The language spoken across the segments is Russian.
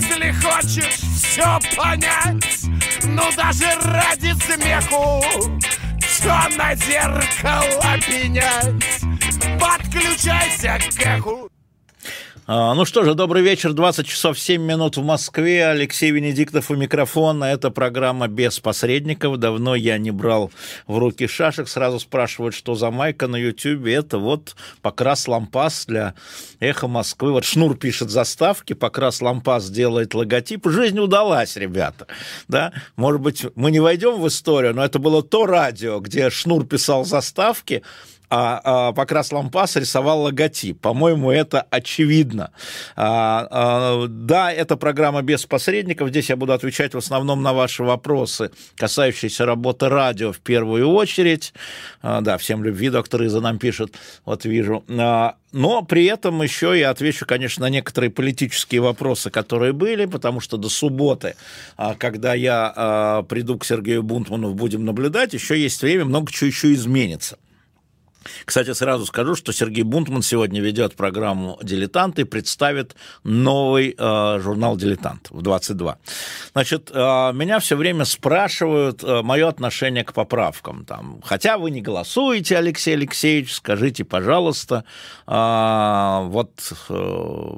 Если хочешь все понять, ну даже ради смеху, что на зеркало пенять, подключайся к эху. А, ну что же, добрый вечер, 20 часов 7 минут в Москве. Алексей Венедиктов у микрофона. Это программа «Без посредников». Давно я не брал в руки шашек. Сразу спрашивают, что за майка на Ютьюбе. Это вот Покрас Лампас для «Эхо Москвы». Вот Шнур пишет заставки, Покрас Лампас делает логотип. Жизнь удалась, ребята. Да? Может быть, мы не войдем в историю, но это было то радио, где Шнур писал заставки, а, а Покрас Лампас рисовал логотип. По-моему, это очевидно. А, а, да, это программа без посредников. Здесь я буду отвечать в основном на ваши вопросы, касающиеся работы радио в первую очередь. А, да, всем любви, доктор Иза нам пишет, вот вижу. А, но при этом еще я отвечу, конечно, на некоторые политические вопросы, которые были, потому что до субботы, а, когда я а, приду к Сергею Бунтману, будем наблюдать, еще есть время, много чего еще изменится. Кстати, сразу скажу, что Сергей Бунтман сегодня ведет программу «Дилетант» и представит новый э, журнал «Дилетант» в 22. Значит, э, меня все время спрашивают э, мое отношение к поправкам. Там, хотя вы не голосуете, Алексей Алексеевич, скажите, пожалуйста, э, вот э,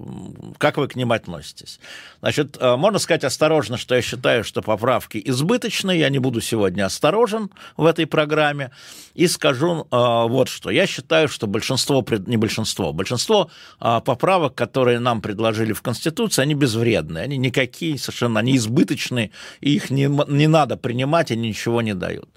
как вы к ним относитесь? Значит, э, можно сказать осторожно, что я считаю, что поправки избыточны. Я не буду сегодня осторожен в этой программе. И скажу э, вот что. Я считаю, что большинство, не большинство, большинство а, поправок, которые нам предложили в Конституции, они безвредные, они никакие совершенно, они избыточные, их не, не надо принимать, они ничего не дают.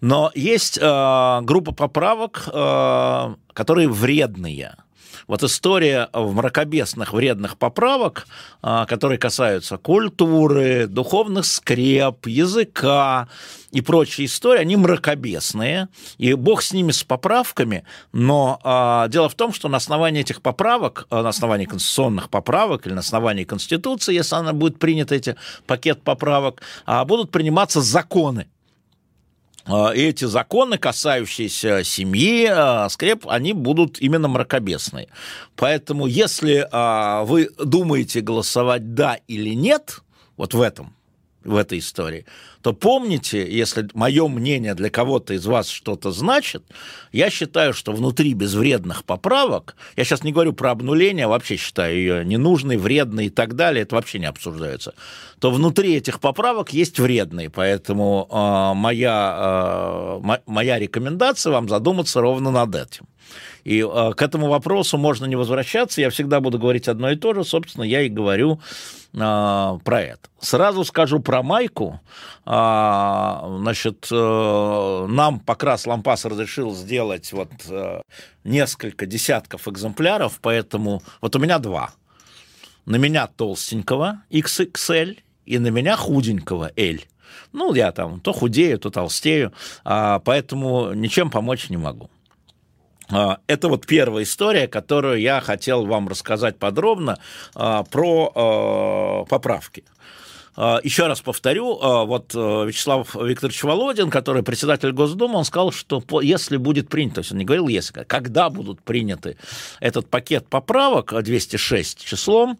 Но есть а, группа поправок, а, которые вредные – вот история в мракобесных вредных поправок, а, которые касаются культуры, духовных скреп, языка и прочие истории, они мракобесные, и бог с ними, с поправками, но а, дело в том, что на основании этих поправок, а, на основании конституционных поправок или на основании Конституции, если она будет принята, эти пакет поправок, а, будут приниматься законы эти законы, касающиеся семьи, а, скреп, они будут именно мракобесные. Поэтому, если а, вы думаете голосовать «да» или «нет», вот в этом в этой истории, то помните, если мое мнение для кого-то из вас что-то значит, я считаю, что внутри безвредных поправок, я сейчас не говорю про обнуление, вообще считаю ее ненужной, вредной и так далее, это вообще не обсуждается, то внутри этих поправок есть вредные, поэтому э, моя, э, моя рекомендация вам задуматься ровно над этим. И э, к этому вопросу можно не возвращаться, я всегда буду говорить одно и то же, собственно, я и говорю э, про это. Сразу скажу про майку. Э, значит, э, нам Покрас Лампас разрешил сделать вот э, несколько десятков экземпляров, поэтому вот у меня два. На меня толстенького XXL и на меня худенького L. Ну, я там то худею, то толстею, а, поэтому ничем помочь не могу. А, это вот первая история, которую я хотел вам рассказать подробно а, про а, поправки. Еще раз повторю, вот Вячеслав Викторович Володин, который председатель Госдумы, он сказал, что если будет принято, то есть он не говорил если, когда будут приняты этот пакет поправок 206 числом,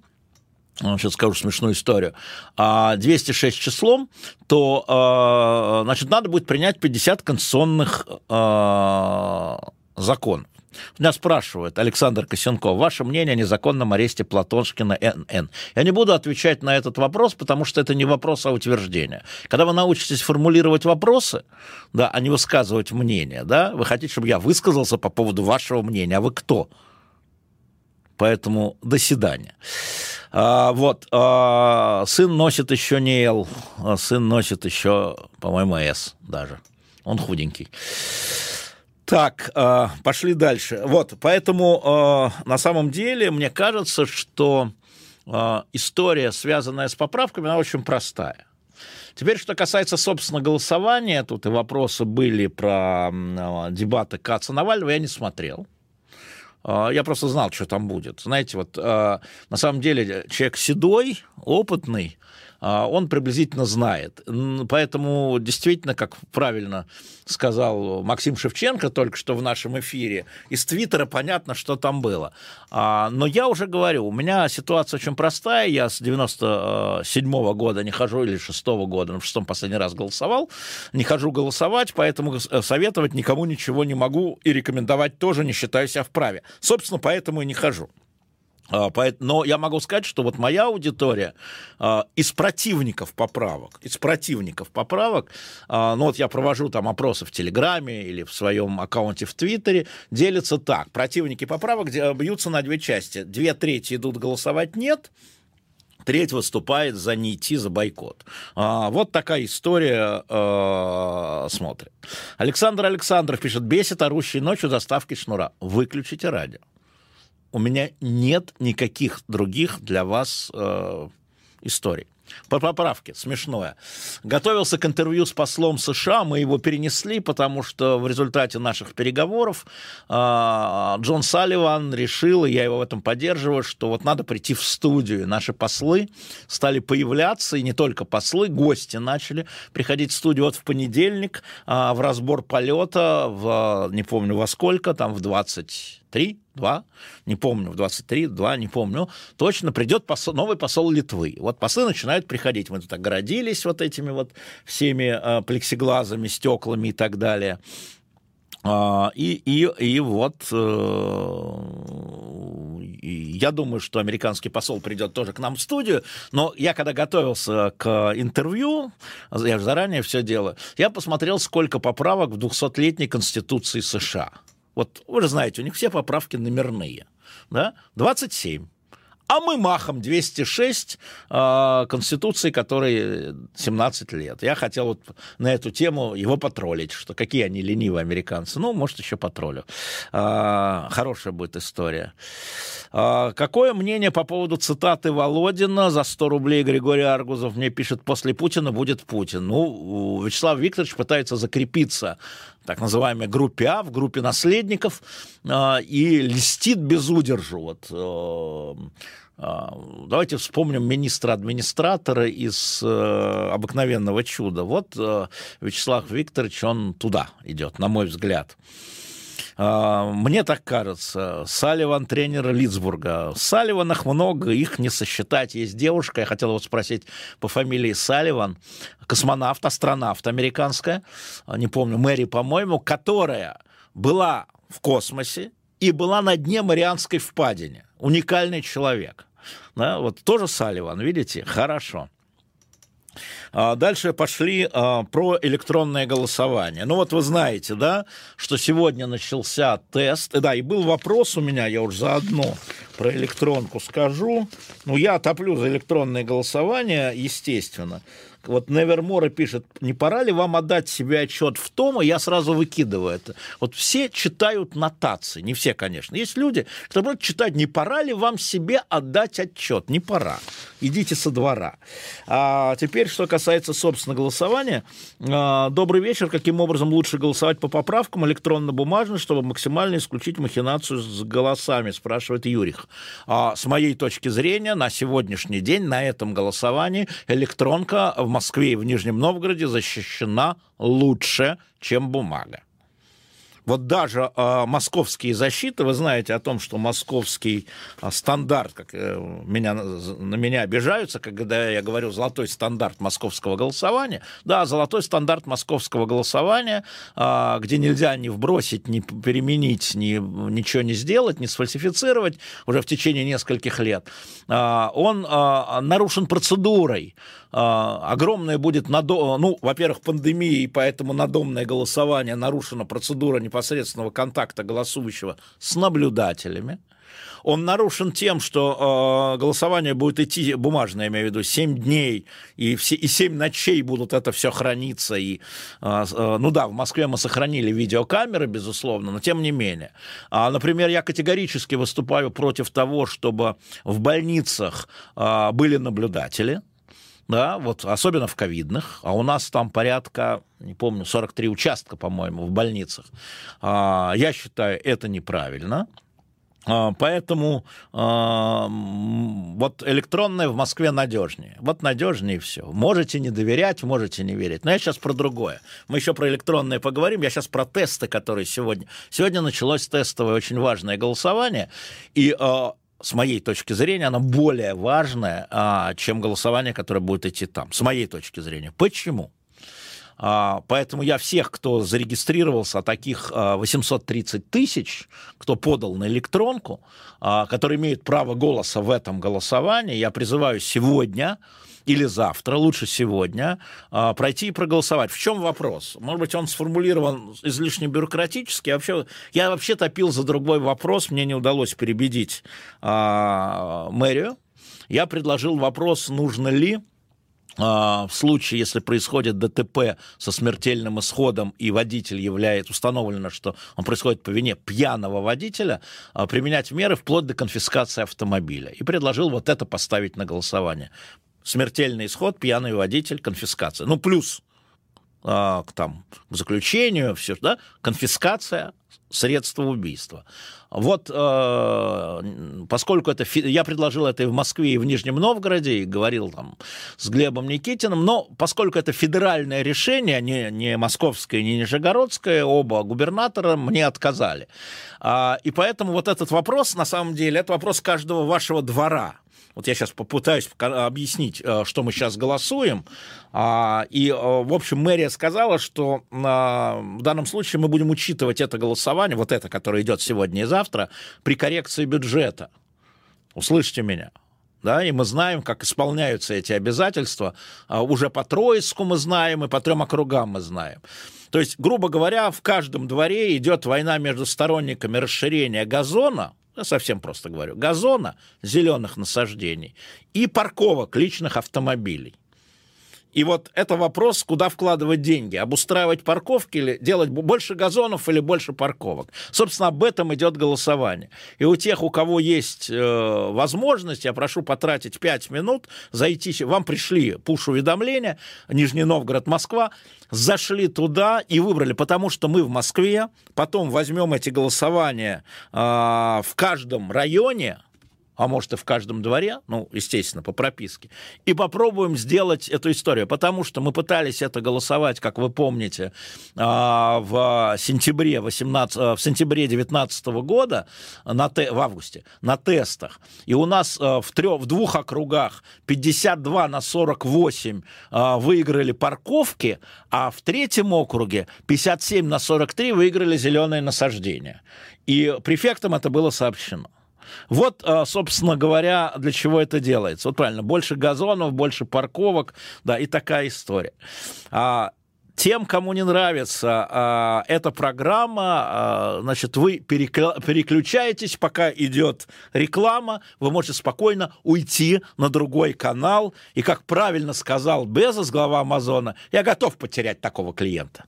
сейчас скажу смешную историю, 206 числом, то, значит, надо будет принять 50 конституционных закон. Меня спрашивают, Александр Косенков, ваше мнение о незаконном аресте Платоншкина НН. Я не буду отвечать на этот вопрос, потому что это не вопрос, а утверждение. Когда вы научитесь формулировать вопросы, да, а не высказывать мнение, да, вы хотите, чтобы я высказался по поводу вашего мнения, а вы кто? Поэтому до свидания. А, вот, а, сын носит еще не Л, а сын носит еще, по-моему, С даже. Он худенький. Так, э, пошли дальше. Вот, поэтому э, на самом деле мне кажется, что э, история, связанная с поправками, она очень простая. Теперь, что касается, собственно, голосования, тут и вопросы были про дебаты Каца Навального, я не смотрел. Я просто знал, что там будет. Знаете, вот на самом деле человек седой, опытный, он приблизительно знает. Поэтому действительно, как правильно сказал Максим Шевченко только что в нашем эфире, из Твиттера понятно, что там было. Но я уже говорю, у меня ситуация очень простая. Я с 97 -го года не хожу, или 6 -го года, ну, в шестом последний раз голосовал, не хожу голосовать, поэтому советовать никому ничего не могу и рекомендовать тоже не считаю себя вправе. Собственно, поэтому и не хожу. А, но я могу сказать, что вот моя аудитория а, из противников поправок, из противников поправок, а, ну вот я провожу там опросы в Телеграме или в своем аккаунте в Твиттере, делится так. Противники поправок бьются на две части. Две трети идут голосовать «нет», Треть выступает за не идти, за бойкот. А, вот такая история а, смотрит. Александр Александров пишет, бесит орущей ночью доставки шнура. Выключите радио у меня нет никаких других для вас э, историй. По поправке, смешное. Готовился к интервью с послом США, мы его перенесли, потому что в результате наших переговоров э, Джон Салливан решил, и я его в этом поддерживаю, что вот надо прийти в студию. Наши послы стали появляться, и не только послы, гости начали приходить в студию. Вот в понедельник э, в разбор полета, в, не помню во сколько, там в 23 два, не помню, в 23, два, не помню, точно придет посол, новый посол Литвы. Вот послы начинают приходить. Мы тут огородились вот этими вот всеми э, плексиглазами, стеклами и так далее. А, и, и, и вот э, я думаю, что американский посол придет тоже к нам в студию, но я когда готовился к интервью, я же заранее все делаю, я посмотрел, сколько поправок в 200-летней Конституции США. Вот вы же знаете, у них все поправки номерные. Да? 27. А мы махом 206 э, Конституции, которой 17 лет. Я хотел вот на эту тему его потроллить, что какие они ленивые американцы. Ну, может, еще потроллю. Э, хорошая будет история. Э, какое мнение по поводу цитаты Володина за 100 рублей Григорий Аргузов мне пишет, после Путина будет Путин. Ну, Вячеслав Викторович пытается закрепиться так называемой группе А, в группе наследников, и льстит без удержу. Вот, э, а, давайте вспомним министра-администратора из э, «Обыкновенного чуда». Вот э, Вячеслав Викторович, он туда идет, на мой взгляд. А, мне так кажется. Салливан тренер Литцбурга. Салливанах много, их не сосчитать. Есть девушка, я хотел вот спросить по фамилии Салливан, космонавт, астронавт американская, не помню, Мэри, по-моему, которая была в космосе и была на дне Марианской впадине. Уникальный человек. Да, вот тоже Салливан, видите? Хорошо. А дальше пошли а, про электронное голосование. Ну вот вы знаете, да, что сегодня начался тест. Да, и был вопрос у меня, я уже заодно про электронку скажу. Ну, я топлю за электронное голосование, естественно вот Невермора пишет, не пора ли вам отдать себе отчет в том, и я сразу выкидываю это. Вот все читают нотации, не все, конечно. Есть люди, которые будут читать, не пора ли вам себе отдать отчет, не пора. Идите со двора. А теперь, что касается, собственно, голосования. А, добрый вечер. Каким образом лучше голосовать по поправкам электронно-бумажно, чтобы максимально исключить махинацию с голосами, спрашивает Юрих. А, с моей точки зрения, на сегодняшний день на этом голосовании электронка в Москве и в Нижнем Новгороде защищена лучше, чем бумага. Вот даже э, московские защиты, вы знаете о том, что московский э, стандарт, как э, меня, на меня обижаются, когда я говорю золотой стандарт московского голосования, да, золотой стандарт московского голосования, э, где нельзя ни вбросить, ни переменить, ни, ничего не сделать, не сфальсифицировать уже в течение нескольких лет, э, он э, нарушен процедурой. Огромное будет, надо, ну, во-первых, пандемия, и поэтому надомное голосование нарушена процедура непосредственно непосредственного контакта голосующего с наблюдателями. Он нарушен тем, что э, голосование будет идти, бумажное, я имею в виду, 7 дней, и, все, и 7 ночей будут это все храниться. И, э, э, ну да, в Москве мы сохранили видеокамеры, безусловно, но тем не менее. А, например, я категорически выступаю против того, чтобы в больницах э, были наблюдатели, да, вот особенно в ковидных, а у нас там порядка, не помню, 43 участка, по-моему, в больницах. А, я считаю, это неправильно. А, поэтому а, вот электронное в Москве надежнее. Вот надежнее все. Можете не доверять, можете не верить. Но я сейчас про другое. Мы еще про электронное поговорим. Я сейчас про тесты, которые сегодня... Сегодня началось тестовое очень важное голосование. И с моей точки зрения, оно более важное, чем голосование, которое будет идти там. С моей точки зрения. Почему? А, поэтому я всех, кто зарегистрировался, таких 830 а, тысяч, кто подал на электронку, а, которые имеют право голоса в этом голосовании, я призываю сегодня или завтра, лучше сегодня, пройти и проголосовать. В чем вопрос? Может быть, он сформулирован излишне бюрократически. вообще, я вообще топил за другой вопрос, мне не удалось перебедить мэрию. Я предложил вопрос, нужно ли а, в случае, если происходит ДТП со смертельным исходом и водитель является, установлено, что он происходит по вине пьяного водителя, а, применять меры вплоть до конфискации автомобиля. И предложил вот это поставить на голосование. Смертельный исход, пьяный водитель, конфискация. Ну, плюс а, к, там, к заключению, все, да, конфискация средства убийства. Вот э, поскольку это... Я предложил это и в Москве, и в Нижнем Новгороде, и говорил там с Глебом Никитиным, но поскольку это федеральное решение, не, не московское, не нижегородское, оба губернатора мне отказали. А, и поэтому вот этот вопрос, на самом деле, это вопрос каждого вашего двора. Вот я сейчас попытаюсь объяснить, э, что мы сейчас голосуем. А, и, э, в общем, мэрия сказала, что а, в данном случае мы будем учитывать это голосование, вот это, которое идет сегодня и завтра, при коррекции бюджета. Услышьте меня. Да, и мы знаем, как исполняются эти обязательства. А, уже по Троицку мы знаем, и по трем округам мы знаем. То есть, грубо говоря, в каждом дворе идет война между сторонниками расширения газона, я совсем просто говорю, газона, зеленых насаждений и парковок личных автомобилей. И вот это вопрос, куда вкладывать деньги. Обустраивать парковки или делать больше газонов или больше парковок. Собственно, об этом идет голосование. И у тех, у кого есть э, возможность, я прошу потратить 5 минут, зайти, вам пришли пуш-уведомления, Нижний Новгород, Москва, зашли туда и выбрали, потому что мы в Москве, потом возьмем эти голосования э, в каждом районе, а может и в каждом дворе, ну, естественно, по прописке, и попробуем сделать эту историю, потому что мы пытались это голосовать, как вы помните, а, в сентябре 18, а, в сентябре 19 года, на в августе, на тестах, и у нас а, в, трех, в двух округах 52 на 48 выиграли парковки, а в третьем округе 57 на 43 выиграли зеленые насаждения. И префектам это было сообщено. Вот, а, собственно говоря, для чего это делается. Вот правильно, больше газонов, больше парковок, да, и такая история. А, тем, кому не нравится а, эта программа, а, значит, вы переключаетесь, пока идет реклама, вы можете спокойно уйти на другой канал. И, как правильно сказал Безос, глава Амазона, я готов потерять такого клиента.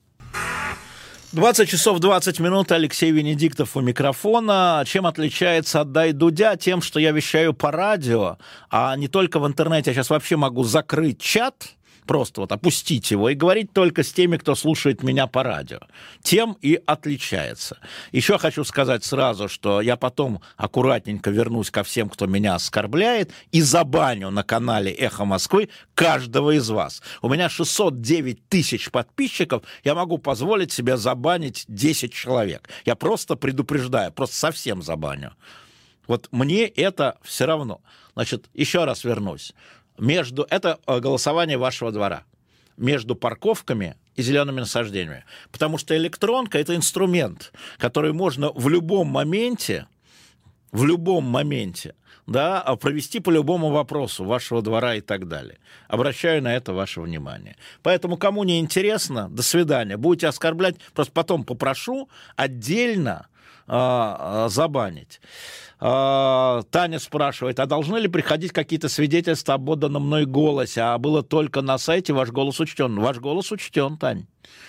20 часов 20 минут. Алексей Венедиктов у микрофона. Чем отличается «Отдай Дудя»? Тем, что я вещаю по радио, а не только в интернете. Я сейчас вообще могу закрыть чат, просто вот опустить его и говорить только с теми, кто слушает меня по радио. Тем и отличается. Еще хочу сказать сразу, что я потом аккуратненько вернусь ко всем, кто меня оскорбляет, и забаню на канале «Эхо Москвы» каждого из вас. У меня 609 тысяч подписчиков, я могу позволить себе забанить 10 человек. Я просто предупреждаю, просто совсем забаню. Вот мне это все равно. Значит, еще раз вернусь между... Это э, голосование вашего двора. Между парковками и зелеными насаждениями. Потому что электронка – это инструмент, который можно в любом моменте, в любом моменте да, а провести по любому вопросу вашего двора и так далее. Обращаю на это ваше внимание. Поэтому, кому не интересно, до свидания. Будете оскорблять, просто потом попрошу отдельно а, а, забанить. А, Таня спрашивает, а должны ли приходить какие-то свидетельства об отданном мной голосе? А было только на сайте ваш голос учтен. Ваш голос учтен, Тань.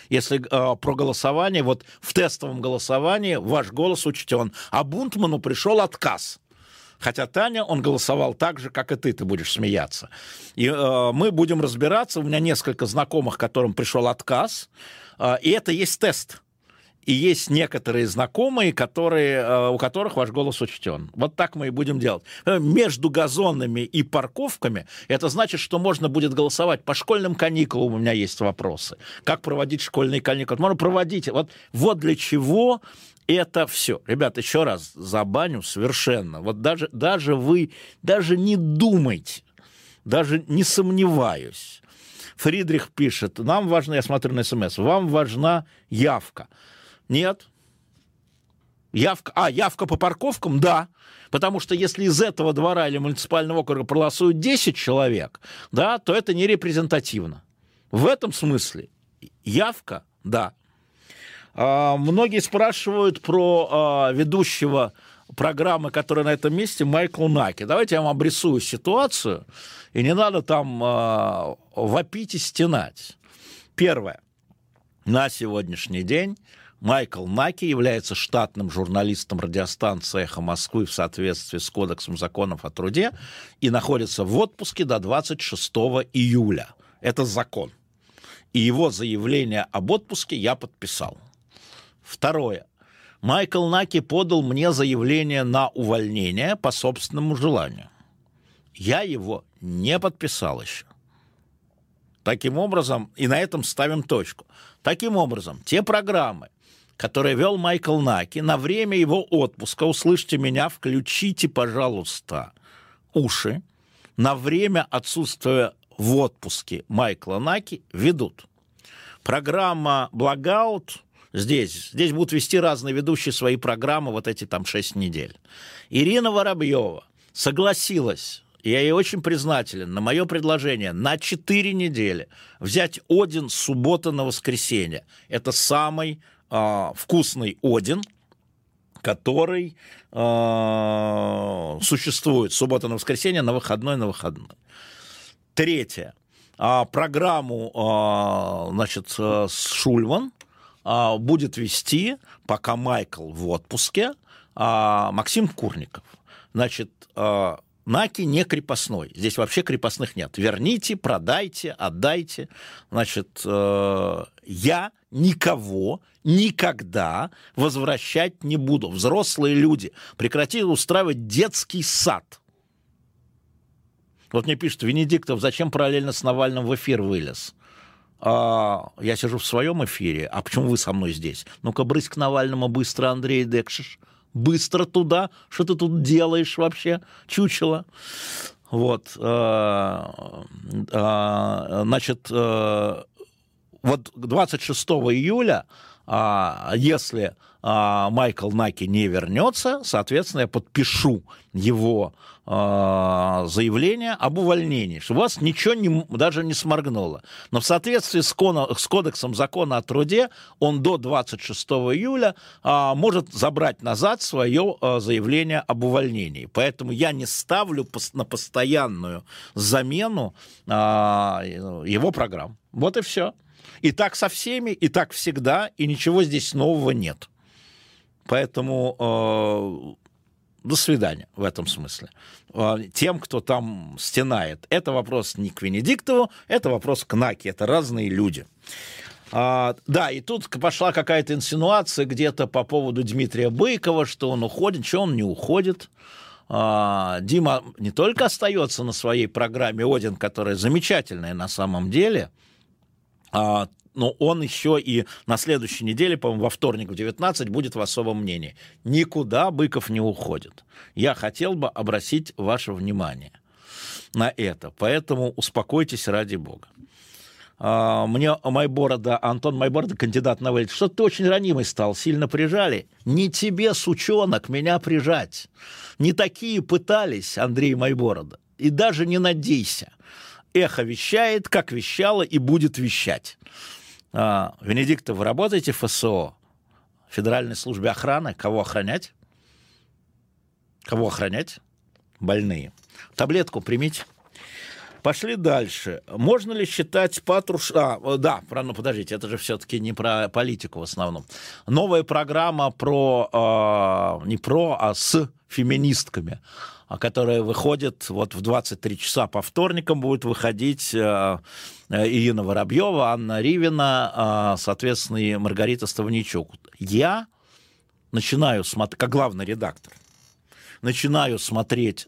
Если э, про голосование, вот в тестовом голосовании ваш голос учтен. А Бунтману пришел отказ. Хотя Таня, он голосовал так же, как и ты, ты будешь смеяться. И э, мы будем разбираться. У меня несколько знакомых, которым пришел отказ. Э, и это есть тест и есть некоторые знакомые, которые, э, у которых ваш голос учтен. Вот так мы и будем делать. Э, между газонами и парковками это значит, что можно будет голосовать. По школьным каникулам у меня есть вопросы. Как проводить школьные каникулы? Можно проводить. Вот, вот для чего это все. Ребята, еще раз, забаню совершенно. Вот даже, даже вы, даже не думайте, даже не сомневаюсь. Фридрих пишет, нам важно, я смотрю на смс, вам важна явка. Нет. Явка, а, явка по парковкам? Да. Потому что если из этого двора или муниципального округа проголосуют 10 человек, да, то это не репрезентативно. В этом смысле явка, да. А, многие спрашивают про а, ведущего программы, которая на этом месте, Майкл Наки. Давайте я вам обрисую ситуацию, и не надо там а, вопить и стенать. Первое. На сегодняшний день Майкл Наки является штатным журналистом радиостанции «Эхо Москвы» в соответствии с Кодексом законов о труде и находится в отпуске до 26 июля. Это закон. И его заявление об отпуске я подписал. Второе. Майкл Наки подал мне заявление на увольнение по собственному желанию. Я его не подписал еще. Таким образом, и на этом ставим точку. Таким образом, те программы, который вел Майкл Наки, на время его отпуска, услышьте меня, включите, пожалуйста, уши, на время отсутствия в отпуске Майкла Наки ведут. Программа «Благаут» здесь. Здесь будут вести разные ведущие свои программы вот эти там шесть недель. Ирина Воробьева согласилась я ей очень признателен на мое предложение на 4 недели взять Один с субботы на воскресенье. Это самый э, вкусный Один, который э, существует суббота на воскресенье, на выходной, на выходной. Третье. А, программу а, значит, с Шульман а, будет вести, пока Майкл в отпуске, а, Максим Курников. Значит, а, Наки не крепостной. Здесь вообще крепостных нет. Верните, продайте, отдайте. Значит, э, я никого никогда возвращать не буду. Взрослые люди, прекратили устраивать детский сад. Вот мне пишут, Венедиктов, зачем параллельно с Навальным в эфир вылез? А, я сижу в своем эфире, а почему вы со мной здесь? Ну-ка, брысь к Навальному быстро, Андрей Декшиш быстро туда, что ты тут делаешь вообще, чучело. Вот, э, э, значит, э, вот 26 июля, если Майкл Наки не вернется, соответственно, я подпишу его э, заявление об увольнении, что у вас ничего не, даже не сморгнуло. Но в соответствии с, кона, с кодексом закона о труде он до 26 июля э, может забрать назад свое э, заявление об увольнении. Поэтому я не ставлю на постоянную замену э, его программ. Вот и все. И так со всеми, и так всегда, и ничего здесь нового нет. Поэтому э, до свидания в этом смысле. Э, тем, кто там стенает. Это вопрос не к Венедиктову, это вопрос к Наке. Это разные люди. А, да, и тут пошла какая-то инсинуация где-то по поводу Дмитрия Быкова, что он уходит, что он не уходит. А, Дима не только остается на своей программе «Один», которая замечательная на самом деле, а, но он еще и на следующей неделе, по-моему, во вторник в 19 будет в особом мнении. Никуда Быков не уходит. Я хотел бы обратить ваше внимание на это. Поэтому успокойтесь ради бога. А, мне Майборода, Антон Майборода, кандидат на вылет, что ты очень ранимый стал, сильно прижали. Не тебе, сучонок, меня прижать. Не такие пытались, Андрей Майборода. И даже не надейся. Эхо вещает, как вещало и будет вещать. А, Венедиктов, вы работаете в ФСО, Федеральной службе охраны? Кого охранять? Кого охранять? Больные. Таблетку примите. Пошли дальше. Можно ли считать Патруш... А, да, про... ну подождите, это же все-таки не про политику в основном. Новая программа про... Э, не про, а с феминистками. Которая выходит вот в 23 часа по вторникам, будет выходить э, э, Ирина Воробьева, Анна Ривина, соответственно, и Маргарита Ставничук. Я начинаю смотреть, как главный редактор, начинаю смотреть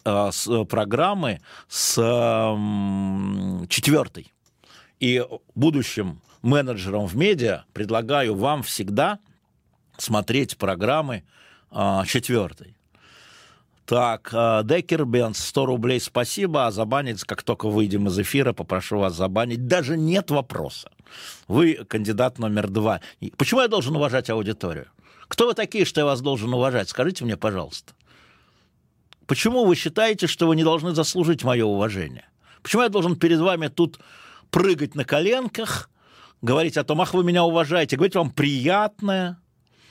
программы с четвертой. И будущим менеджерам в медиа предлагаю вам всегда смотреть программы а, четвертой. Так, а, Декер Бенс, 100 рублей спасибо, а забанить, как только выйдем из эфира, попрошу вас забанить. Даже нет вопроса. Вы кандидат номер два. Почему я должен уважать аудиторию? Кто вы такие, что я вас должен уважать? Скажите мне, пожалуйста. Почему вы считаете, что вы не должны заслужить мое уважение? Почему я должен перед вами тут прыгать на коленках, говорить о том, ах, вы меня уважаете, говорить вам приятное,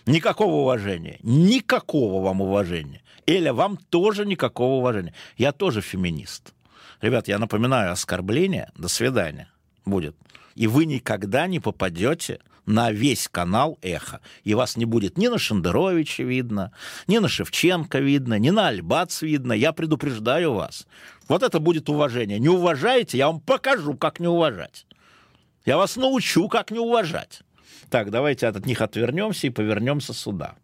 никакого уважения, никакого вам уважения. Эля, вам тоже никакого уважения. Я тоже феминист. Ребят, я напоминаю, оскорбление, до свидания, будет. И вы никогда не попадете на весь канал «Эхо». И вас не будет ни на Шендеровича видно, ни на Шевченко видно, ни на Альбац видно. Я предупреждаю вас. Вот это будет уважение. Не уважаете, я вам покажу, как не уважать. Я вас научу, как не уважать. Так, давайте от них отвернемся и повернемся сюда.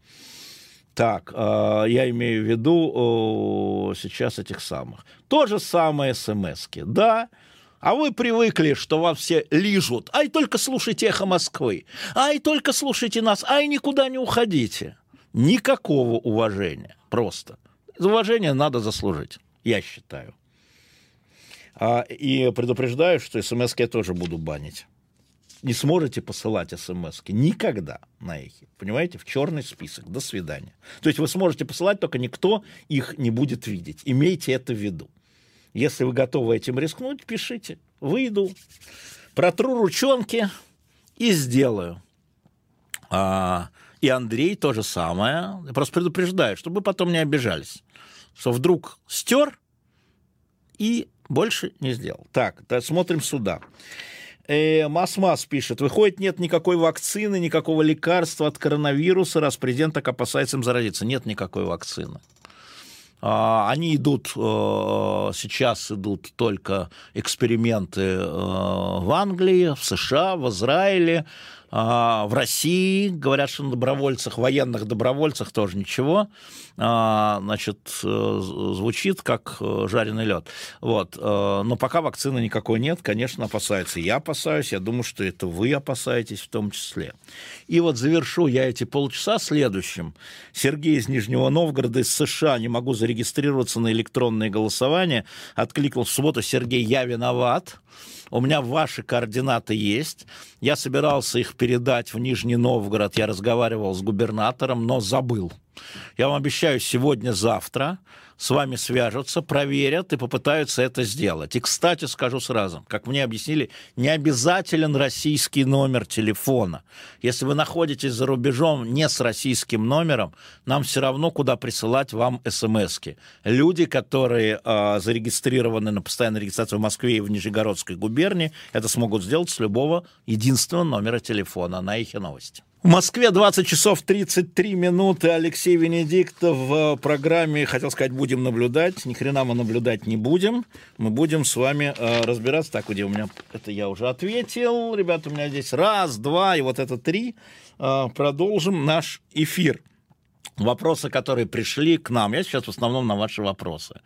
Так, э, я имею в виду сейчас этих самых. То же самое смс -ки. Да, а вы привыкли, что вас все лижут. Ай, только слушайте «Эхо Москвы». Ай, только слушайте нас. Ай, никуда не уходите. Никакого уважения. Просто. Уважение надо заслужить, я считаю. А, и предупреждаю, что смс я тоже буду банить. Не сможете посылать смс никогда на эхе. Понимаете? В черный список. До свидания. То есть вы сможете посылать, только никто их не будет видеть. Имейте это в виду. Если вы готовы этим рискнуть, пишите. Выйду, протру ручонки и сделаю. А, и Андрей то же самое. Просто предупреждаю, чтобы вы потом не обижались. Что вдруг стер и больше не сделал. Так, смотрим сюда. Э, Мас-Мас пишет, выходит, нет никакой вакцины, никакого лекарства от коронавируса, раз президент так опасается им заразиться. Нет никакой вакцины. А, они идут, э, сейчас идут только эксперименты э, в Англии, в США, в Израиле, а, в России, говорят, что на добровольцах, военных добровольцах тоже ничего. А, значит, э, звучит как э, жареный лед. Вот. Э, но пока вакцины никакой нет, конечно, опасаются. Я опасаюсь, я думаю, что это вы опасаетесь в том числе. И вот завершу я эти полчаса следующим. Сергей из Нижнего Новгорода, из США, не могу зарегистрироваться на электронное голосование. Откликнул в субботу, Сергей, я виноват у меня ваши координаты есть. Я собирался их передать в Нижний Новгород. Я разговаривал с губернатором, но забыл. Я вам обещаю, сегодня-завтра с вами свяжутся, проверят и попытаются это сделать. И, кстати, скажу сразу, как мне объяснили, не обязателен российский номер телефона. Если вы находитесь за рубежом не с российским номером, нам все равно куда присылать вам смс -ки. Люди, которые э, зарегистрированы на постоянной регистрации в Москве и в Нижегородской губернии, это смогут сделать с любого единственного номера телефона на их новости. В Москве 20 часов 33 минуты. Алексей Венедиктов в программе, хотел сказать, будем наблюдать. Ни хрена мы наблюдать не будем. Мы будем с вами э, разбираться. Так, где у меня... Это я уже ответил. Ребята, у меня здесь раз, два и вот это три. Э, продолжим наш эфир. Вопросы, которые пришли к нам. Я сейчас в основном на ваши вопросы.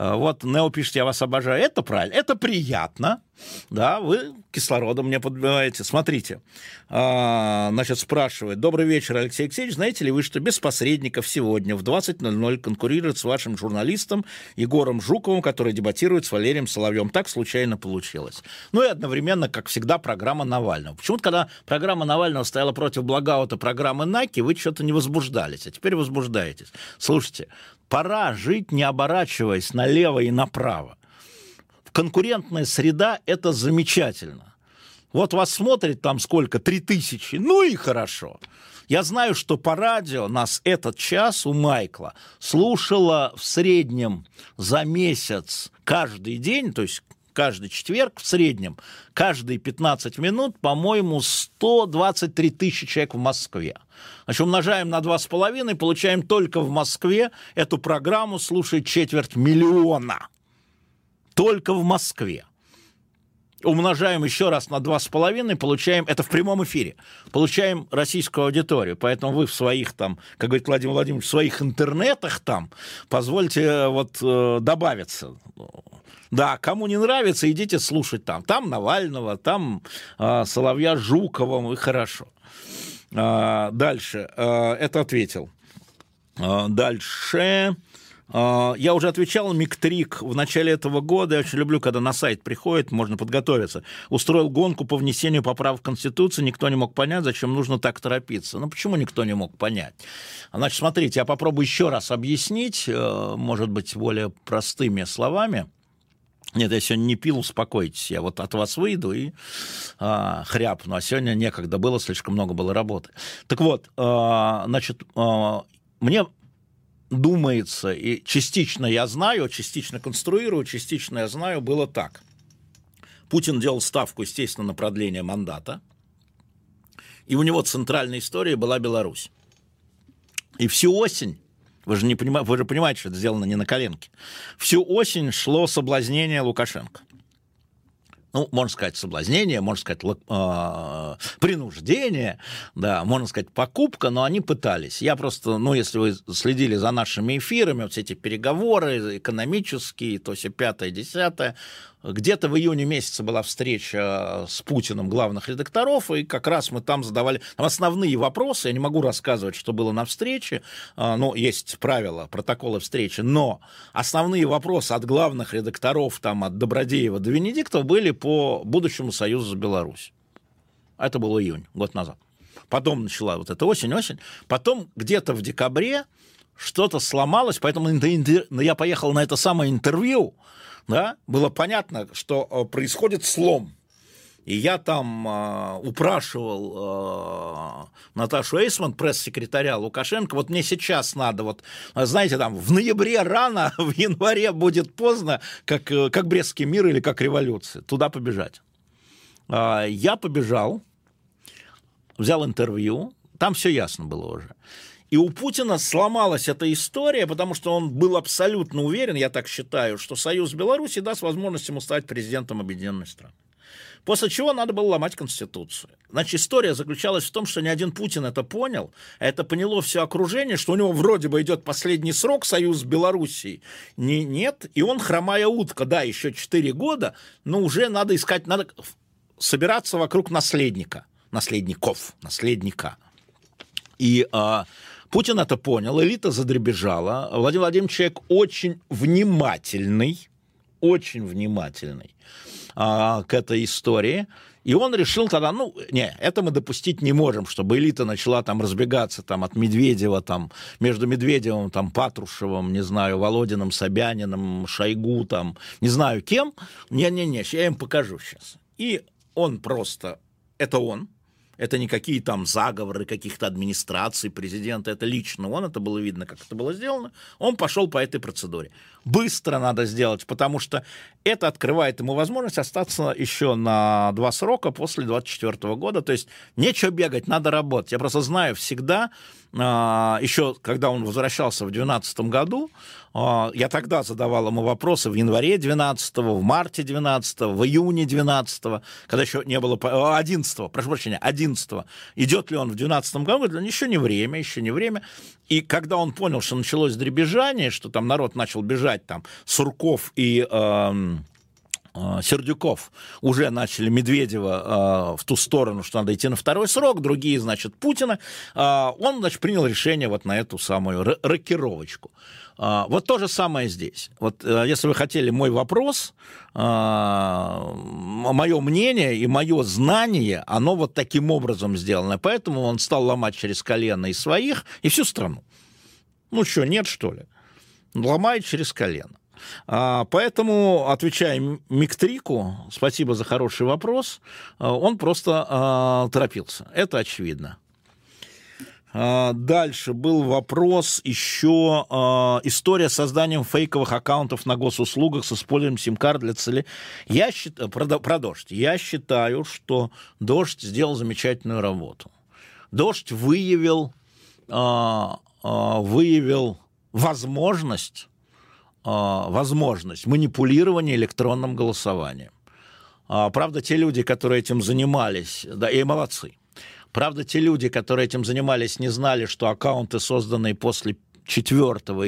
Э, вот Нео пишет, я вас обожаю. Это правильно, это приятно. Да, вы кислородом мне подбиваете. Смотрите, а, значит, спрашивает. Добрый вечер, Алексей Алексеевич. Знаете ли вы, что без посредников сегодня в 20.00 конкурирует с вашим журналистом Егором Жуковым, который дебатирует с Валерием Соловьем? Так случайно получилось. Ну и одновременно, как всегда, программа Навального. Почему-то, когда программа Навального стояла против Благаута программы Наки, вы что-то не возбуждались, а теперь возбуждаетесь. Слушайте, пора жить, не оборачиваясь налево и направо. Конкурентная среда – это замечательно. Вот вас смотрит там сколько? Три тысячи. Ну и хорошо. Я знаю, что по радио нас этот час у Майкла слушало в среднем за месяц каждый день, то есть каждый четверг в среднем, каждые 15 минут, по-моему, 123 тысячи человек в Москве. Значит, умножаем на 2,5, получаем только в Москве эту программу слушает четверть миллиона. Только в Москве умножаем еще раз на 2,5, получаем, это в прямом эфире, получаем российскую аудиторию. Поэтому вы в своих там, как говорит Владимир Владимирович, в своих интернетах там, позвольте э, вот э, добавиться. Да, кому не нравится, идите слушать там. Там Навального, там э, Соловья Жукова, и хорошо. Э, дальше, э, это ответил. Э, дальше... Я уже отвечал, Миктрик в начале этого года, я очень люблю, когда на сайт приходит, можно подготовиться, устроил гонку по внесению поправок в Конституцию, никто не мог понять, зачем нужно так торопиться. Ну, почему никто не мог понять? Значит, смотрите, я попробую еще раз объяснить, э, может быть, более простыми словами. Нет, я сегодня не пил, успокойтесь. Я вот от вас выйду и а, хряпну. А сегодня некогда было, слишком много было работы. Так вот, а, значит, а, мне думается, и частично я знаю, частично конструирую, частично я знаю, было так. Путин делал ставку, естественно, на продление мандата, и у него центральная история была Беларусь. И всю осень, вы же, не понимаете, вы же понимаете, что это сделано не на коленке, всю осень шло соблазнение Лукашенко ну, можно сказать, соблазнение, можно сказать, э, принуждение, да, можно сказать, покупка, но они пытались. Я просто, ну, если вы следили за нашими эфирами, вот все эти переговоры экономические, то все пятое, десятое, где-то в июне месяце была встреча с Путиным главных редакторов, и как раз мы там задавали там основные вопросы. Я не могу рассказывать, что было на встрече, а, ну, есть правила, протоколы встречи, но основные вопросы от главных редакторов, там, от Добродеева до Венедиктова были по будущему союзу с Беларусью. Это был июнь, год назад. Потом начала вот эта осень-осень. Потом где-то в декабре что-то сломалось, поэтому я поехал на это самое интервью, да, было понятно, что э, происходит слом. И я там э, упрашивал э, Наташу Эйсман, пресс-секретаря Лукашенко, вот мне сейчас надо, вот, знаете, там, в ноябре рано, в январе будет поздно, как, э, как Брестский мир или как революция, туда побежать. Э, я побежал, взял интервью, там все ясно было уже. И у Путина сломалась эта история, потому что он был абсолютно уверен, я так считаю, что Союз Беларуси даст возможность ему стать президентом объединенной страны. После чего надо было ломать Конституцию. Значит, история заключалась в том, что ни один Путин это понял, а это поняло все окружение, что у него вроде бы идет последний срок Союз с Белоруссией. Не, нет, и он хромая утка, да, еще 4 года, но уже надо искать, надо собираться вокруг наследника, наследников, наследника. И а, Путин это понял, элита задребежала. Владимир Владимирович человек очень внимательный, очень внимательный а, к этой истории. И он решил тогда, ну, не, это мы допустить не можем, чтобы элита начала там разбегаться там от Медведева, там, между Медведевым, там, Патрушевым, не знаю, Володиным, Собяниным, Шойгу, там, не знаю кем. Не-не-не, я им покажу сейчас. И он просто, это он, это не какие там заговоры каких-то администраций, президента, это лично он, это было видно, как это было сделано, он пошел по этой процедуре. Быстро надо сделать, потому что это открывает ему возможность остаться еще на два срока после 24 года, то есть нечего бегать, надо работать. Я просто знаю всегда, а, еще когда он возвращался в 2012 году, я тогда задавал ему вопросы в январе 12 в марте 12 в июне 12 когда еще не было... 11 прошу прощения, 11 Идет ли он в 12 году? Говорит, еще не время, еще не время. И когда он понял, что началось дребезжание, что там народ начал бежать, там, Сурков и... Э, Сердюков уже начали Медведева э, в ту сторону, что надо идти на второй срок, другие, значит, Путина, э, он, значит, принял решение вот на эту самую рокировочку. А, вот то же самое здесь. Вот э, если вы хотели мой вопрос, а, мое мнение и мое знание, оно вот таким образом сделано. Поэтому он стал ломать через колено и своих, и всю страну. Ну что, нет, что ли? Ломает через колено. А, поэтому, отвечая Миктрику, спасибо за хороший вопрос, он просто торопился. Это очевидно. А, дальше был вопрос еще э, история с созданием фейковых аккаунтов на госуслугах с использованием сим-карт для цели. Я считаю, про, про дождь. Я считаю, что дождь сделал замечательную работу. Дождь выявил, э, э, выявил возможность, возможность манипулирования электронным голосованием. Э, правда, те люди, которые этим занимались, да, и молодцы Правда, те люди, которые этим занимались, не знали, что аккаунты, созданные после 4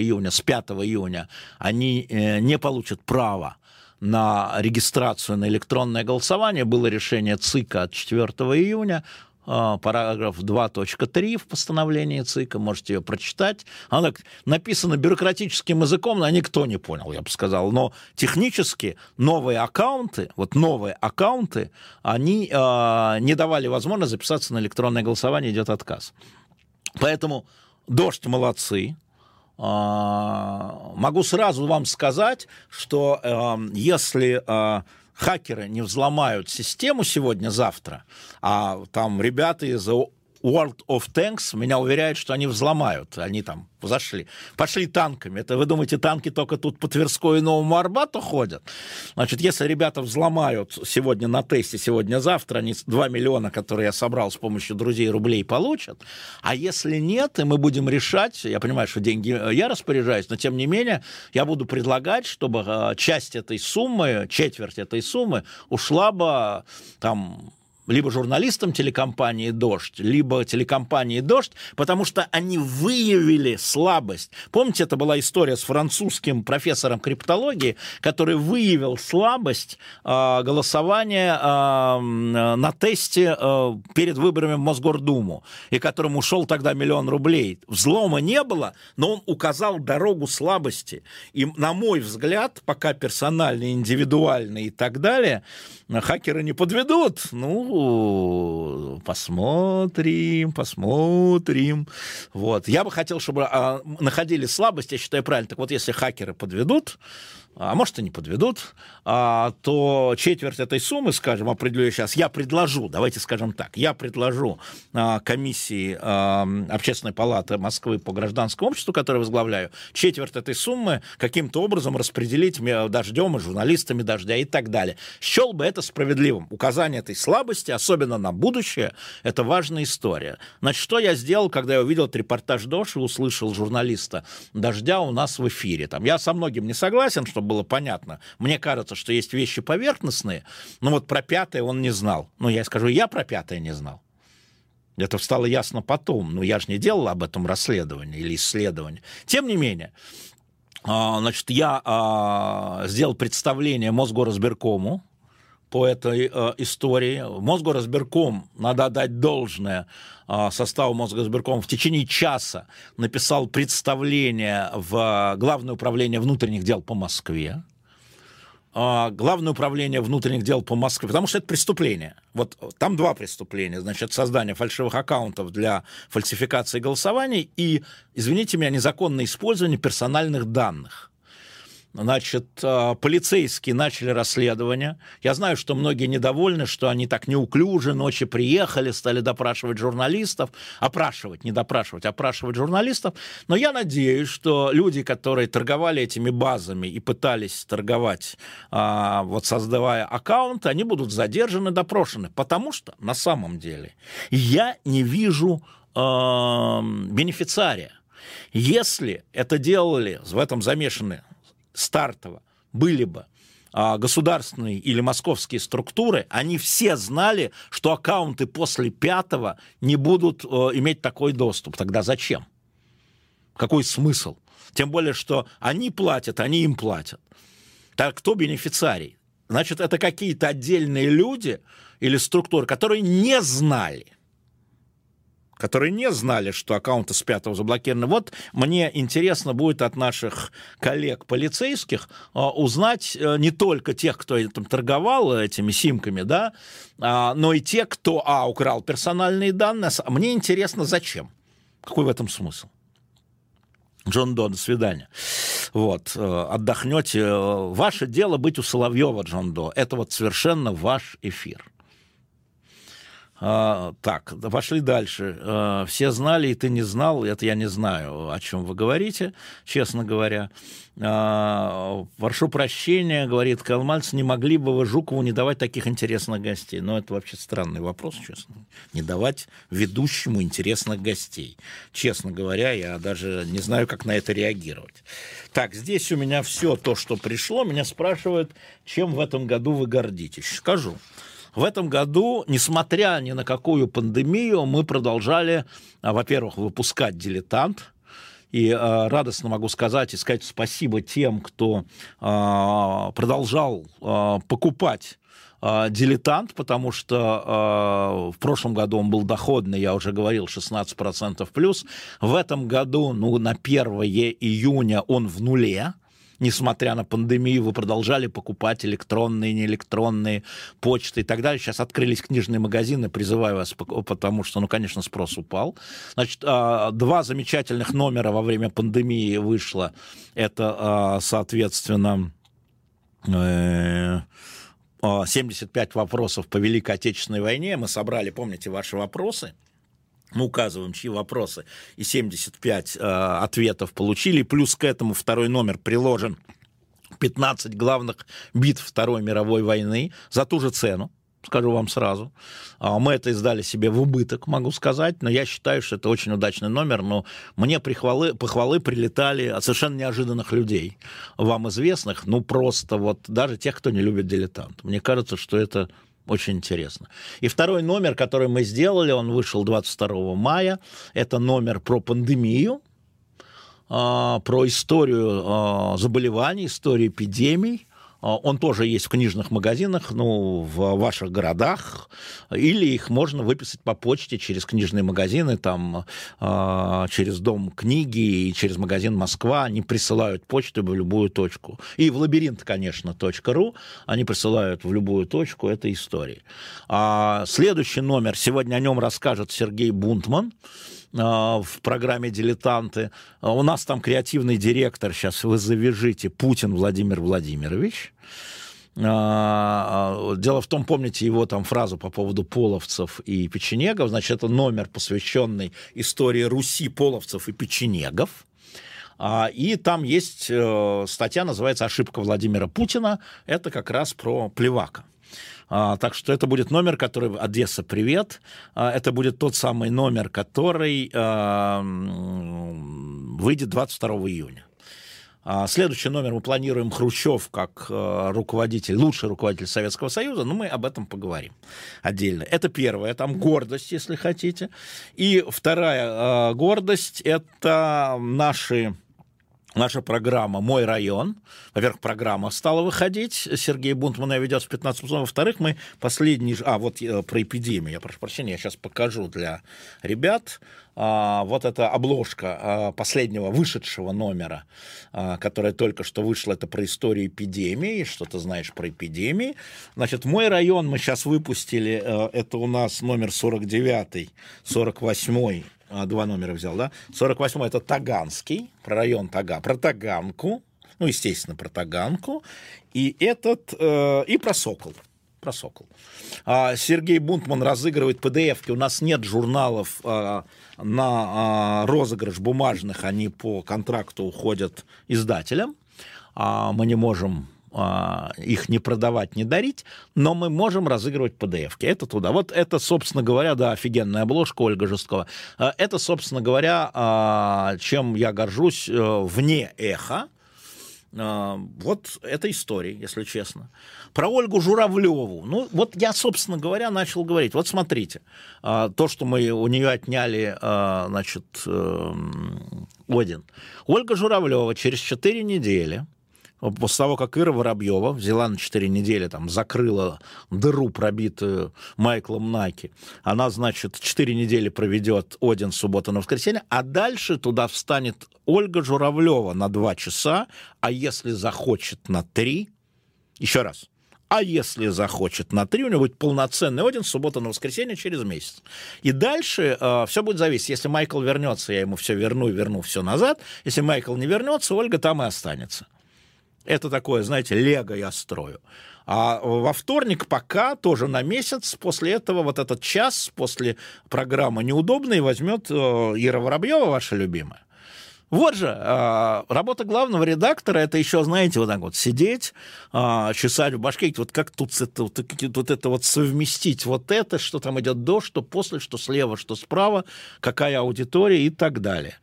июня, с 5 июня, они э, не получат права на регистрацию на электронное голосование. Было решение ЦИКа от 4 июня. А, параграф 2.3 в постановлении ЦИКа, можете ее прочитать. Она написана бюрократическим языком, но никто не понял, я бы сказал. Но технически новые аккаунты, вот новые аккаунты, они э, не давали возможность записаться на электронное голосование, идет отказ. Поэтому «Дождь» молодцы, а, могу сразу вам сказать, что э, если э, хакеры не взломают систему сегодня-завтра, а там ребята из World of Tanks меня уверяют, что они взломают. Они там зашли. Пошли танками. Это вы думаете, танки только тут по Тверской и Новому Арбату ходят? Значит, если ребята взломают сегодня на тесте, сегодня-завтра, они 2 миллиона, которые я собрал с помощью друзей рублей, получат. А если нет, и мы будем решать, я понимаю, что деньги я распоряжаюсь, но тем не менее я буду предлагать, чтобы а, часть этой суммы, четверть этой суммы ушла бы там либо журналистам телекомпании «Дождь», либо телекомпании «Дождь», потому что они выявили слабость. Помните, это была история с французским профессором криптологии, который выявил слабость э, голосования э, на тесте э, перед выборами в Мосгордуму, и которому ушел тогда миллион рублей. Взлома не было, но он указал дорогу слабости. И, на мой взгляд, пока персональный, индивидуальный и так далее, хакеры не подведут. Ну, посмотрим, посмотрим. Вот. Я бы хотел, чтобы а, находили слабость, я считаю правильно. Так вот, если хакеры подведут, а может и не подведут, а, то четверть этой суммы, скажем, определю сейчас, я предложу, давайте скажем так, я предложу а, комиссии а, Общественной палаты Москвы по гражданскому обществу, которое возглавляю, четверть этой суммы каким-то образом распределить дождем и журналистами дождя и так далее. Счел бы это справедливым. Указание этой слабости, особенно на будущее, это важная история. Значит, что я сделал, когда я увидел этот репортаж Дождь и услышал журналиста дождя у нас в эфире? Там, я со многим не согласен, что чтобы было понятно. Мне кажется, что есть вещи поверхностные, но вот про пятое он не знал. Ну, я скажу, я про пятое не знал. Это стало ясно потом. Но я же не делал об этом расследование или исследование. Тем не менее, а, значит, я а, сделал представление Мосгорразбиркому, по этой э, истории. Мосгорразбирком, надо отдать должное э, составу Мосгорразбирком, в течение часа написал представление в Главное управление внутренних дел по Москве. Э, Главное управление внутренних дел по Москве, потому что это преступление. Вот там два преступления. Значит, создание фальшивых аккаунтов для фальсификации голосований и, извините меня, незаконное использование персональных данных. Значит, а, полицейские начали расследование. Я знаю, что многие недовольны, что они так неуклюже ночи приехали, стали допрашивать журналистов. Опрашивать, не допрашивать, опрашивать журналистов. Но я надеюсь, что люди, которые торговали этими базами и пытались торговать, а, вот создавая аккаунты, они будут задержаны, допрошены. Потому что на самом деле я не вижу э, бенефициария. Если это делали, в этом замешаны стартово были бы а, государственные или московские структуры, они все знали, что аккаунты после пятого не будут э, иметь такой доступ. Тогда зачем? Какой смысл? Тем более, что они платят, они им платят. Так кто бенефициарий? Значит, это какие-то отдельные люди или структуры, которые не знали – которые не знали, что аккаунты с пятого заблокированы. Вот мне интересно будет от наших коллег полицейских а, узнать э, не только тех, кто там торговал этими симками, да, а, но и те, кто, а, украл персональные данные. Мне интересно, зачем? Какой в этом смысл? Джон До, до свидания. Вот, э, отдохнете. Ваше дело быть у Соловьева, Джон До. Это вот совершенно ваш эфир. А, так, пошли дальше. А, все знали, и ты не знал. Это я не знаю, о чем вы говорите, честно говоря. А, прошу прощения, говорит Калмальц, не могли бы вы Жукову не давать таких интересных гостей? Но это вообще странный вопрос, честно. Не давать ведущему интересных гостей. Честно говоря, я даже не знаю, как на это реагировать. Так, здесь у меня все то, что пришло. Меня спрашивают, чем в этом году вы гордитесь. Скажу. В этом году, несмотря ни на какую пандемию, мы продолжали, а, во-первых, выпускать «Дилетант», и э, радостно могу сказать и сказать спасибо тем, кто э, продолжал э, покупать дилетант, потому что э, в прошлом году он был доходный, я уже говорил, 16% плюс. В этом году, ну, на 1 июня он в нуле несмотря на пандемию, вы продолжали покупать электронные, неэлектронные почты и так далее. Сейчас открылись книжные магазины, призываю вас, потому что, ну, конечно, спрос упал. Значит, а, два замечательных номера во время пандемии вышло. Это, а, соответственно, 75 э, вопросов по Великой Отечественной войне. Мы собрали, помните, ваши вопросы мы указываем, чьи вопросы, и 75 э, ответов получили. Плюс к этому второй номер приложен 15 главных битв Второй мировой войны за ту же цену скажу вам сразу. А, мы это издали себе в убыток, могу сказать, но я считаю, что это очень удачный номер, но мне прихвалы, похвалы прилетали от совершенно неожиданных людей, вам известных, ну просто вот даже тех, кто не любит дилетант. Мне кажется, что это очень интересно. И второй номер, который мы сделали, он вышел 22 мая. Это номер про пандемию, а, про историю а, заболеваний, историю эпидемий. А, он тоже есть в книжных магазинах, ну, в ваших городах, или их можно выписать по почте через книжные магазины, там, а, через Дом книги и через магазин Москва. Они присылают почту в любую точку. И в лабиринт, конечно, .ру. Они присылают в любую точку этой истории. А следующий номер, сегодня о нем расскажет Сергей Бунтман. А, в программе «Дилетанты». А, у нас там креативный директор, сейчас вы завяжите, Путин Владимир Владимирович. А, дело в том, помните его там фразу по поводу половцев и печенегов, значит, это номер, посвященный истории Руси, половцев и печенегов. И там есть э, статья, называется «Ошибка Владимира Путина». Это как раз про Плевака. А, так что это будет номер, который... Одесса, привет. А, это будет тот самый номер, который а, выйдет 22 июня. Следующий номер мы планируем Хрущев как а, руководитель, лучший руководитель Советского Союза, но мы об этом поговорим отдельно. Это первое, там гордость, если хотите. И вторая а, гордость – это наши наша программа «Мой район». Во-первых, программа стала выходить, Сергей Бунтман ведет в 15 Во-вторых, мы последний... А, вот э, про эпидемию, я прошу прощения, я сейчас покажу для ребят. А, вот эта обложка а, последнего вышедшего номера, а, которая только что вышла, это про историю эпидемии, что ты знаешь про эпидемии. Значит, «Мой район» мы сейчас выпустили, э, это у нас номер 49 48 а, два номера взял, да? 48-й это Таганский, про район Тага, про Таганку, ну, естественно, про Таганку, и этот, э, и про Сокол про Сокол. А, Сергей Бунтман разыгрывает PDF-ки. У нас нет журналов а, на а, розыгрыш бумажных, они по контракту уходят издателям. А, мы не можем а, их не продавать, не дарить, но мы можем разыгрывать PDF-ки. Это туда. Вот это, собственно говоря, да, офигенная обложка Ольга Жесткова. А, это, собственно говоря, а, чем я горжусь э, вне эха. Вот эта история, если честно. Про Ольгу Журавлеву. Ну, вот я, собственно говоря, начал говорить. Вот смотрите, то, что мы у нее отняли, значит, эм, Один. Ольга Журавлева через 4 недели после того, как Ира Воробьева взяла на 4 недели, там, закрыла дыру, пробитую Майклом Наки, она, значит, 4 недели проведет Один суббота на воскресенье, а дальше туда встанет Ольга Журавлева на 2 часа, а если захочет на 3, еще раз, а если захочет на 3, у него будет полноценный Один суббота на воскресенье через месяц. И дальше э, все будет зависеть. Если Майкл вернется, я ему все верну и верну все назад. Если Майкл не вернется, Ольга там и останется. Это такое, знаете, лего я строю. А во вторник пока тоже на месяц. После этого вот этот час, после программы «Неудобный» возьмет э, Ира Воробьева, ваша любимая. Вот же, а, работа главного редактора, это еще, знаете, вот так вот сидеть, а, чесать в башке, вот как тут это, вот, вот это вот совместить, вот это, что там идет до, что после, что слева, что справа, какая аудитория и так далее.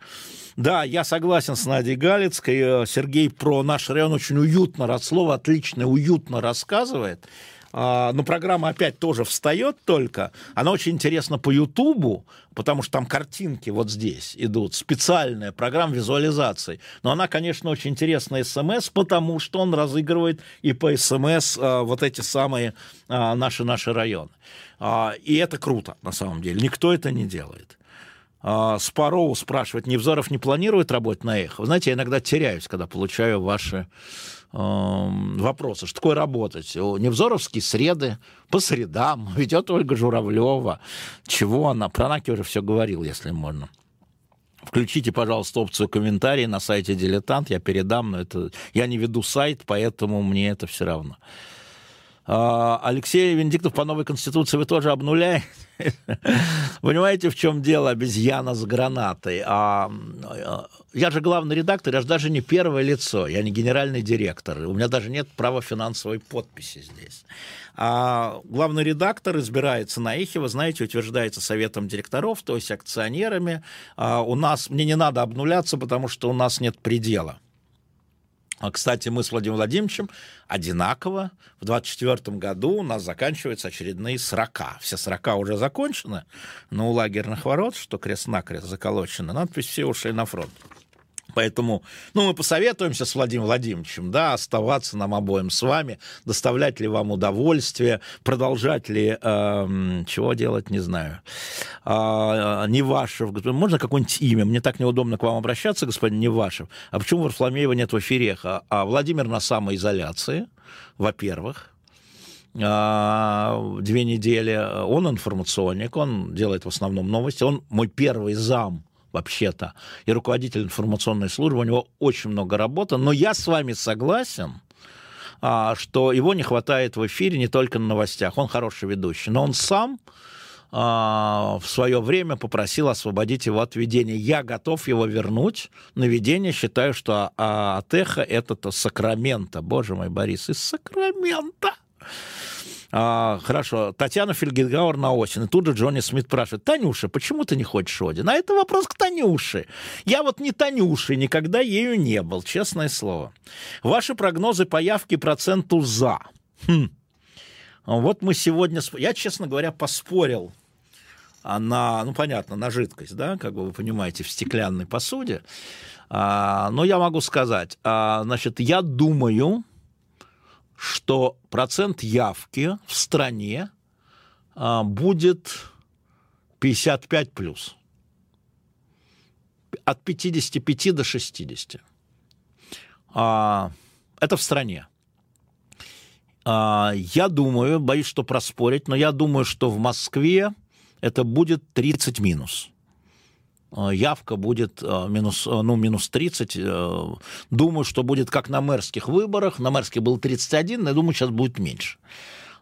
Да, я согласен с Надей Галицкой. Сергей про наш район очень уютно, слово отлично, уютно рассказывает. А, но программа опять тоже встает только. Она очень интересна по Ютубу, потому что там картинки вот здесь идут, специальная программа визуализации. Но она, конечно, очень интересна СМС, потому что он разыгрывает и по СМС а, вот эти самые а, наши-наши районы. И это круто, на самом деле. Никто это не делает. Спароу спрашивает, Невзоров не планирует работать на эхо? Вы знаете, я иногда теряюсь, когда получаю ваши вопросы. Что такое работать? Невзоровские среды по средам ведет Ольга Журавлева. Чего она? Про Наки уже все говорил, если можно. Включите, пожалуйста, опцию комментарий на сайте «Дилетант». Я передам, но это... Я не веду сайт, поэтому мне это все равно. А, Алексей Венедиктов по новой конституции вы тоже обнуляете? Понимаете, в чем дело, обезьяна с гранатой? А, а, я же главный редактор, я же даже не первое лицо, я не генеральный директор, у меня даже нет права финансовой подписи здесь. А главный редактор избирается на эхе, вы знаете, утверждается советом директоров, то есть акционерами. А у нас, мне не надо обнуляться, потому что у нас нет предела. А, кстати, мы с Владимиром Владимировичем одинаково. В 24 году у нас заканчиваются очередные срока. Все срока уже закончены, но у лагерных ворот, что крест-накрест заколочено, надпись «Все ушли на фронт». Поэтому, ну, мы посоветуемся с Владимиром Владимировичем, да, оставаться нам обоим с вами, доставлять ли вам удовольствие, продолжать ли, э, чего делать, не знаю. А, Невашев, можно какое-нибудь имя? Мне так неудобно к вам обращаться, господин Невашев. А почему Варфломеева нет в эфире? А Владимир на самоизоляции, во-первых а, две недели. Он информационник, он делает в основном новости. Он мой первый зам вообще-то, и руководитель информационной службы, у него очень много работы, но я с вами согласен, а, что его не хватает в эфире не только на новостях, он хороший ведущий, но он сам а, в свое время попросил освободить его от ведения. Я готов его вернуть на ведение. Считаю, что а, эхо это-то Сакрамента. Боже мой, Борис, из Сакрамента. А, хорошо, Татьяна Фельгенгауэр на осень. И тут же Джонни Смит спрашивает, Танюша, почему ты не хочешь Один? А это вопрос к Танюше. Я вот не Танюшей, никогда ею не был, честное слово. Ваши прогнозы по явке проценту «за». Хм. Вот мы сегодня... Я, честно говоря, поспорил на, ну, понятно, на жидкость, да, как бы вы понимаете, в стеклянной посуде. А, но я могу сказать, а, значит, я думаю, что процент явки в стране а, будет 55 плюс. От 55 до 60. А, это в стране. А, я думаю, боюсь, что проспорить, но я думаю, что в Москве это будет 30 минус. Э, явка будет э, минус, э, ну, минус 30. Думаю, что будет как на мэрских выборах. На мэрских было 31, я думаю, сейчас будет меньше.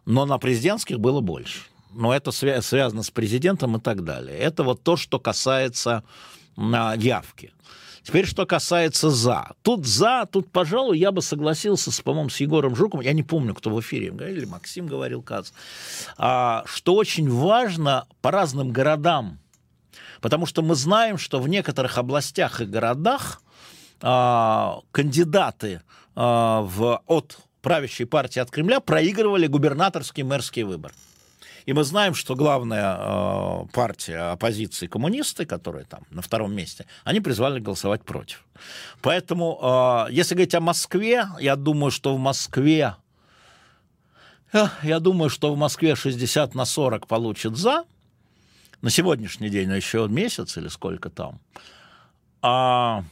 Но на президентских было больше. Но это свя- связано с президентом и так далее. Это вот то, что касается явки. Теперь, что касается «за». Тут «за», тут, пожалуй, я бы согласился, с, по-моему, с Егором Жуковым, я не помню, кто в эфире или Максим говорил, Кац, а, что очень важно по разным городам Потому что мы знаем, что в некоторых областях и городах а, кандидаты а, в, от правящей партии от Кремля проигрывали губернаторский мэрский выбор. И мы знаем, что главная э, партия оппозиции коммунисты, которые там на втором месте, они призвали голосовать против. Поэтому, э, если говорить о Москве, я думаю, что в Москве, э, я думаю, что в Москве 60 на 40 получит за, на сегодняшний день, но еще месяц или сколько там. А,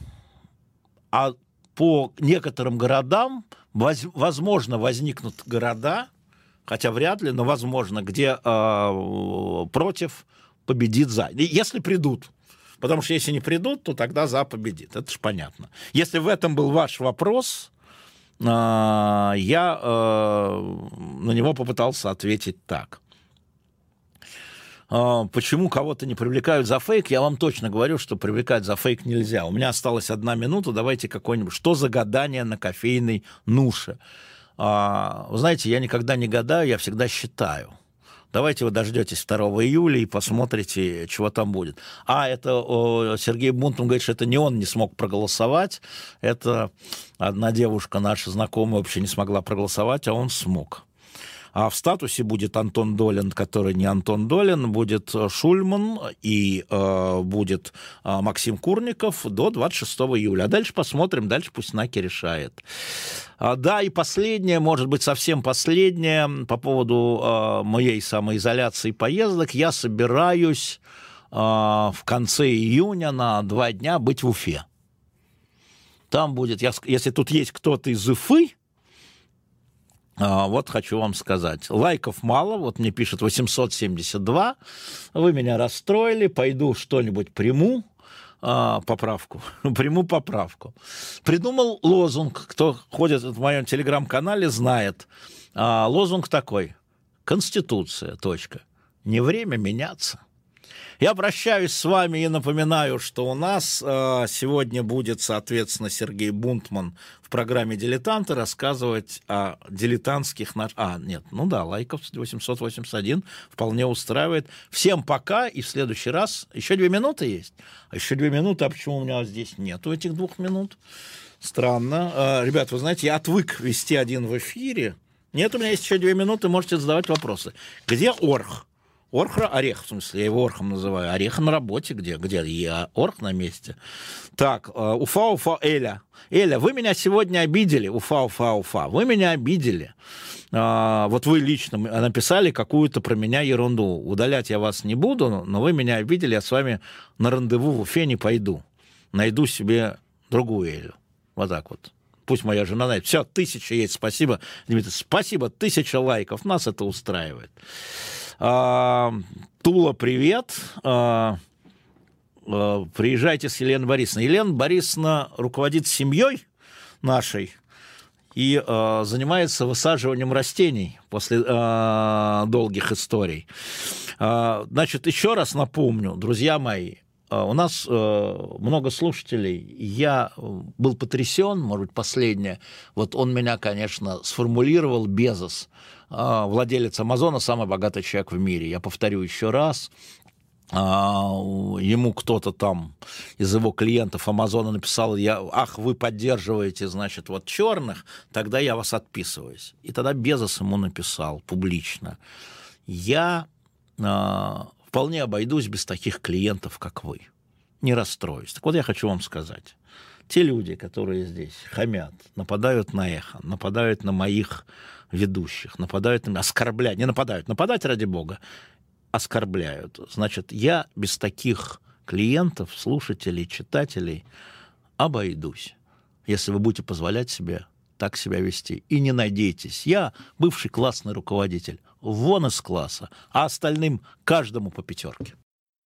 а по некоторым городам, воз, возможно, возникнут города, хотя вряд ли, но возможно, где э, против победит за. Если придут. Потому что если не придут, то тогда за победит. Это же понятно. Если в этом был ваш вопрос, а, я э, на него попытался ответить так. А, почему кого-то не привлекают за фейк, я вам точно говорю, что привлекать за фейк нельзя. У меня осталась одна минута, давайте какой-нибудь... Что за гадание на кофейной нуше? А, вы знаете, я никогда не гадаю, я всегда считаю. Давайте вы дождетесь 2 июля и посмотрите, чего там будет. А, это о, Сергей Бунтман говорит, что это не он не смог проголосовать, это одна девушка наша знакомая вообще не смогла проголосовать, а он смог. А в статусе будет Антон Долин, который не Антон Долин, будет э, Шульман и э, будет э, Максим Курников до 26 июля. А дальше посмотрим, дальше пусть Наки решает. А, да, и последнее, может быть, совсем последнее по поводу э, моей самоизоляции поездок. Я собираюсь э, в конце июня на два дня быть в Уфе. Там будет, если тут есть кто-то из Уфы, вот хочу вам сказать. Лайков мало, вот мне пишет 872. Вы меня расстроили, пойду что-нибудь приму, а, поправку, приму поправку. Придумал лозунг, кто ходит в моем телеграм-канале, знает. А, лозунг такой. Конституция, точка. Не время меняться. Я прощаюсь с вами и напоминаю, что у нас э, сегодня будет, соответственно, Сергей Бунтман в программе «Дилетанты» рассказывать о дилетантских... Наш... А, нет, ну да, лайков 881 вполне устраивает. Всем пока, и в следующий раз... Еще две минуты есть? А еще две минуты, а почему у меня здесь нету этих двух минут? Странно. Э, ребят, вы знаете, я отвык вести один в эфире. Нет, у меня есть еще две минуты, можете задавать вопросы. Где Орх? Орх, орех, в смысле, я его орхом называю. Орех на работе где? Где? Я орх на месте. Так, э, Уфа, Уфа, Эля. Эля, вы меня сегодня обидели. Уфа, Уфа, Уфа. Вы меня обидели. А, вот вы лично написали какую-то про меня ерунду. Удалять я вас не буду, но вы меня обидели, я с вами на рандеву в Уфе не пойду. Найду себе другую Элю. Вот так вот. Пусть моя жена знает. Все, тысяча есть. Спасибо, Дмитрий. Спасибо, тысяча лайков. Нас это устраивает. А, Тула, привет. А, а, приезжайте с Еленой Борисовной. Елена Борисовна руководит семьей нашей и э, занимается высаживанием растений после э, долгих историй. Э, значит, еще раз напомню, друзья мои, у нас много слушателей. Я был потрясен, может быть, последнее. Вот он меня, конечно, сформулировал Безос – владелец Амазона, самый богатый человек в мире. Я повторю еще раз, а, ему кто-то там из его клиентов Амазона написал, я, ах, вы поддерживаете, значит, вот черных, тогда я вас отписываюсь. И тогда Безос ему написал публично, я а, вполне обойдусь без таких клиентов, как вы. Не расстроюсь. Так вот я хочу вам сказать. Те люди, которые здесь хамят, нападают на эхо, нападают на моих ведущих, нападают на меня, оскорбляют, не нападают, нападать ради бога, оскорбляют. Значит, я без таких клиентов, слушателей, читателей обойдусь, если вы будете позволять себе так себя вести. И не надейтесь, я бывший классный руководитель, вон из класса, а остальным каждому по пятерке.